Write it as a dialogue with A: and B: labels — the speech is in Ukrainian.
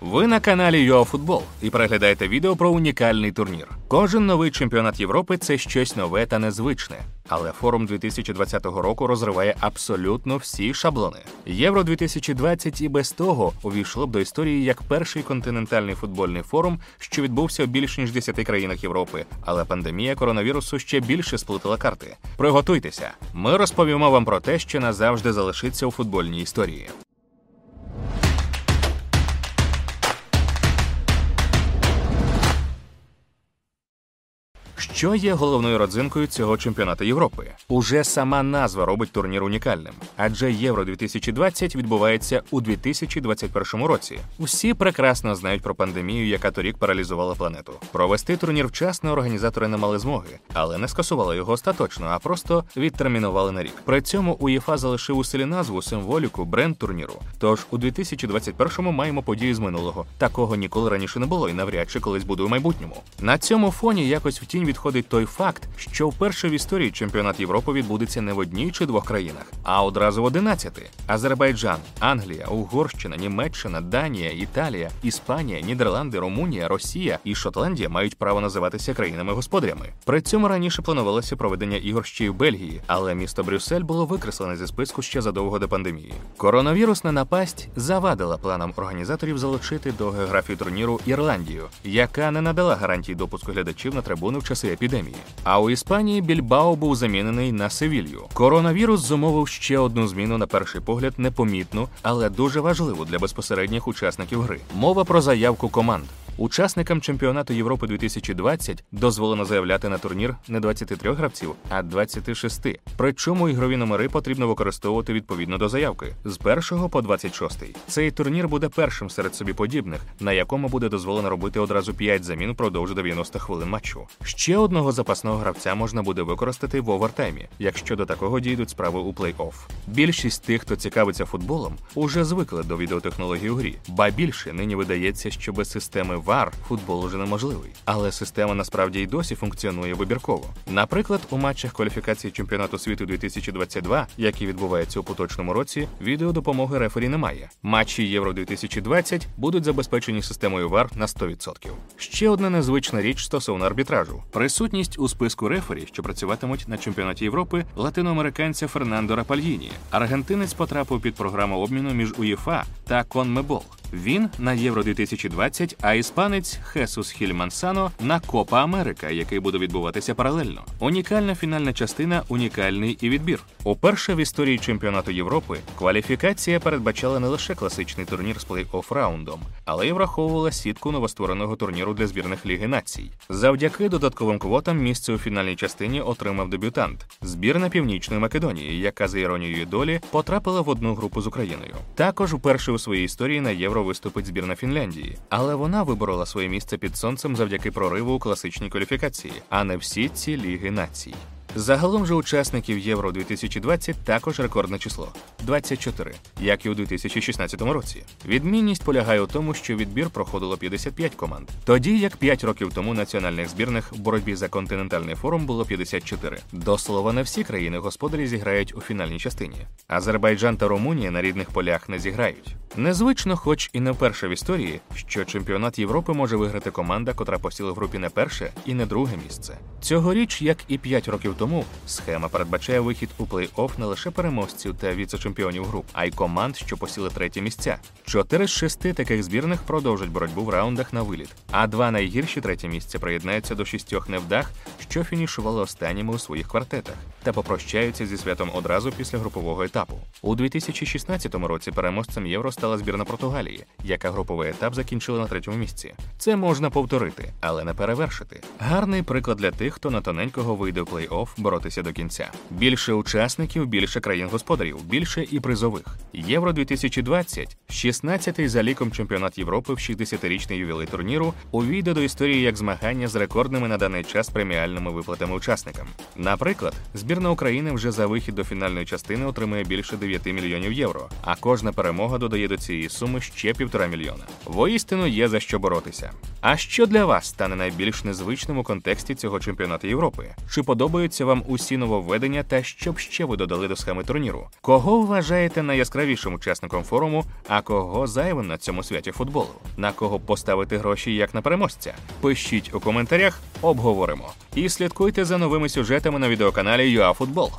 A: Ви на каналі UAFootball і переглядаєте відео про унікальний турнір. Кожен новий чемпіонат Європи це щось нове та незвичне. Але форум 2020 року розриває абсолютно всі шаблони. Євро 2020 і без того увійшло б до історії як перший континентальний футбольний форум, що відбувся у більш ніж 10 країнах Європи. Але пандемія коронавірусу ще більше сплутала карти. Приготуйтеся, ми розповімо вам про те, що назавжди залишиться у футбольній історії. Що є головною родзинкою цього чемпіонату Європи? Уже сама назва робить турнір унікальним, адже Євро 2020 відбувається у 2021 році. Усі прекрасно знають про пандемію, яка торік паралізувала планету. Провести турнір вчасно організатори не мали змоги, але не скасували його остаточно, а просто відтермінували на рік. При цьому УЄФА залишив у селі назву символіку бренд турніру. Тож у 2021-му маємо події з минулого. Такого ніколи раніше не було і навряд чи колись буде у майбутньому. На цьому фоні якось в тінь відходить той факт, що вперше в історії чемпіонат Європи відбудеться не в одній чи двох країнах, а одразу в 11. Азербайджан, Англія, Угорщина, Німеччина, Данія, Італія, Іспанія, Нідерланди, Румунія, Росія і Шотландія мають право називатися країнами-господарями. При цьому раніше планувалося проведення ігор ще й в Бельгії, але місто Брюссель було викреслене зі списку ще задовго до пандемії. Коронавірусна напасть завадила планам організаторів залучити до географії турніру Ірландію, яка не надала гарантій допуску глядачів на трибуни в часи епідемії. А у Іспанії Більбао був замінений на Севілью. Коронавірус зумовив ще одну зміну на перший погляд непомітну, але дуже важливу для безпосередніх учасників гри. Мова про заявку команд. Учасникам чемпіонату Європи 2020 дозволено заявляти на турнір не 23 гравців, а 26. Причому ігрові номери потрібно використовувати відповідно до заявки з 1 по 26. Цей турнір буде першим серед собі подібних, на якому буде дозволено робити одразу 5 замін впродовж 90 хвилин матчу. Ще одного запасного гравця можна буде використати в овертаймі, якщо до такого дійдуть справи у плей-офф. Більшість тих, хто цікавиться футболом, уже звикли до відеотехнологій у грі, ба більше нині видається, що без системи VAR футбол уже неможливий. Але система насправді й досі функціонує вибірково. Наприклад, у матчах кваліфікації чемпіонату світу 2022, які відбуваються у поточному році, відеодопомоги рефері немає. Матчі Євро 2020 будуть забезпечені системою VAR на 100%. Ще одна незвична річ стосовно арбітражу: присутність у списку рефері, що працюватимуть на чемпіонаті Європи, латиноамериканця Фернандо Рапальїні. Аргентинець потрапив під програму обміну між УЄФА та Конмебол. Він на Євро 2020, а іспанець Хесус Хільмансано на Копа Америка, який буде відбуватися паралельно. Унікальна фінальна частина, унікальний і відбір. Уперше в історії чемпіонату Європи кваліфікація передбачала не лише класичний турнір з плей-офф раундом, але й враховувала сітку новоствореного турніру для збірних Ліги націй. Завдяки додатковим квотам місце у фінальній частині отримав дебютант збірна Північної Македонії, яка за іронією долі потрапила в одну групу з Україною. Також вперше у своїй історії на євро виступить збірна Фінляндії, але вона виборола своє місце під сонцем завдяки прориву у класичній кваліфікації, а не всі ці ліги націй. Загалом же учасників Євро 2020 також рекордне число 24, як і у 2016 році. Відмінність полягає у тому, що відбір проходило 55 команд, тоді як 5 років тому національних збірних в боротьбі за континентальний форум було 54. До слова, не всі країни господарі зіграють у фінальній частині. Азербайджан та Румунія на рідних полях не зіграють. Незвично, хоч і не вперше в історії, що чемпіонат Європи може виграти команда, котра посіла в групі не перше і не друге місце. Цьогоріч, як і 5 років тому, схема передбачає вихід у плей-офф не лише переможців та віце-чемпіонів груп, а й команд, що посіли треті місця. Чотири з шести таких збірних продовжать боротьбу в раундах на виліт, а два найгірші треті місця приєднаються до шістьох невдах, що фінішували останніми у своїх квартетах, та попрощаються зі святом одразу після групового етапу. У 2016 році переможцем євро стала збірна Португалії, яка груповий етап закінчила на третьому місці. Це можна повторити, але не перевершити. Гарний приклад для тих, хто на тоненького вийде в плей-офф боротися до кінця. Більше учасників, більше країн-господарів, більше і призових. Євро 2020 – 16-й за ліком чемпіонат Європи в 60-річний ювілей турніру, увійде до історії як змагання з рекордними на даний час преміальними виплатами учасникам. Наприклад, збірна України вже за вихід до фінальної частини отримує більше 9 мільйонів євро, а кожна перемога додає до цієї суми ще півтора мільйона. Воістину є за що боротися. А що для вас стане найбільш незвичним у контексті цього чемпіонату Європи? Чи подобаються вам усі нововведення та що б ще ви додали до схеми турніру? Кого вважаєте найяскравішим учасником форуму, а кого зайвим на цьому святі футболу? На кого поставити гроші як на переможця? Пишіть у коментарях, обговоримо. І слідкуйте за новими сюжетами на відеоканалі ЮАФутбол.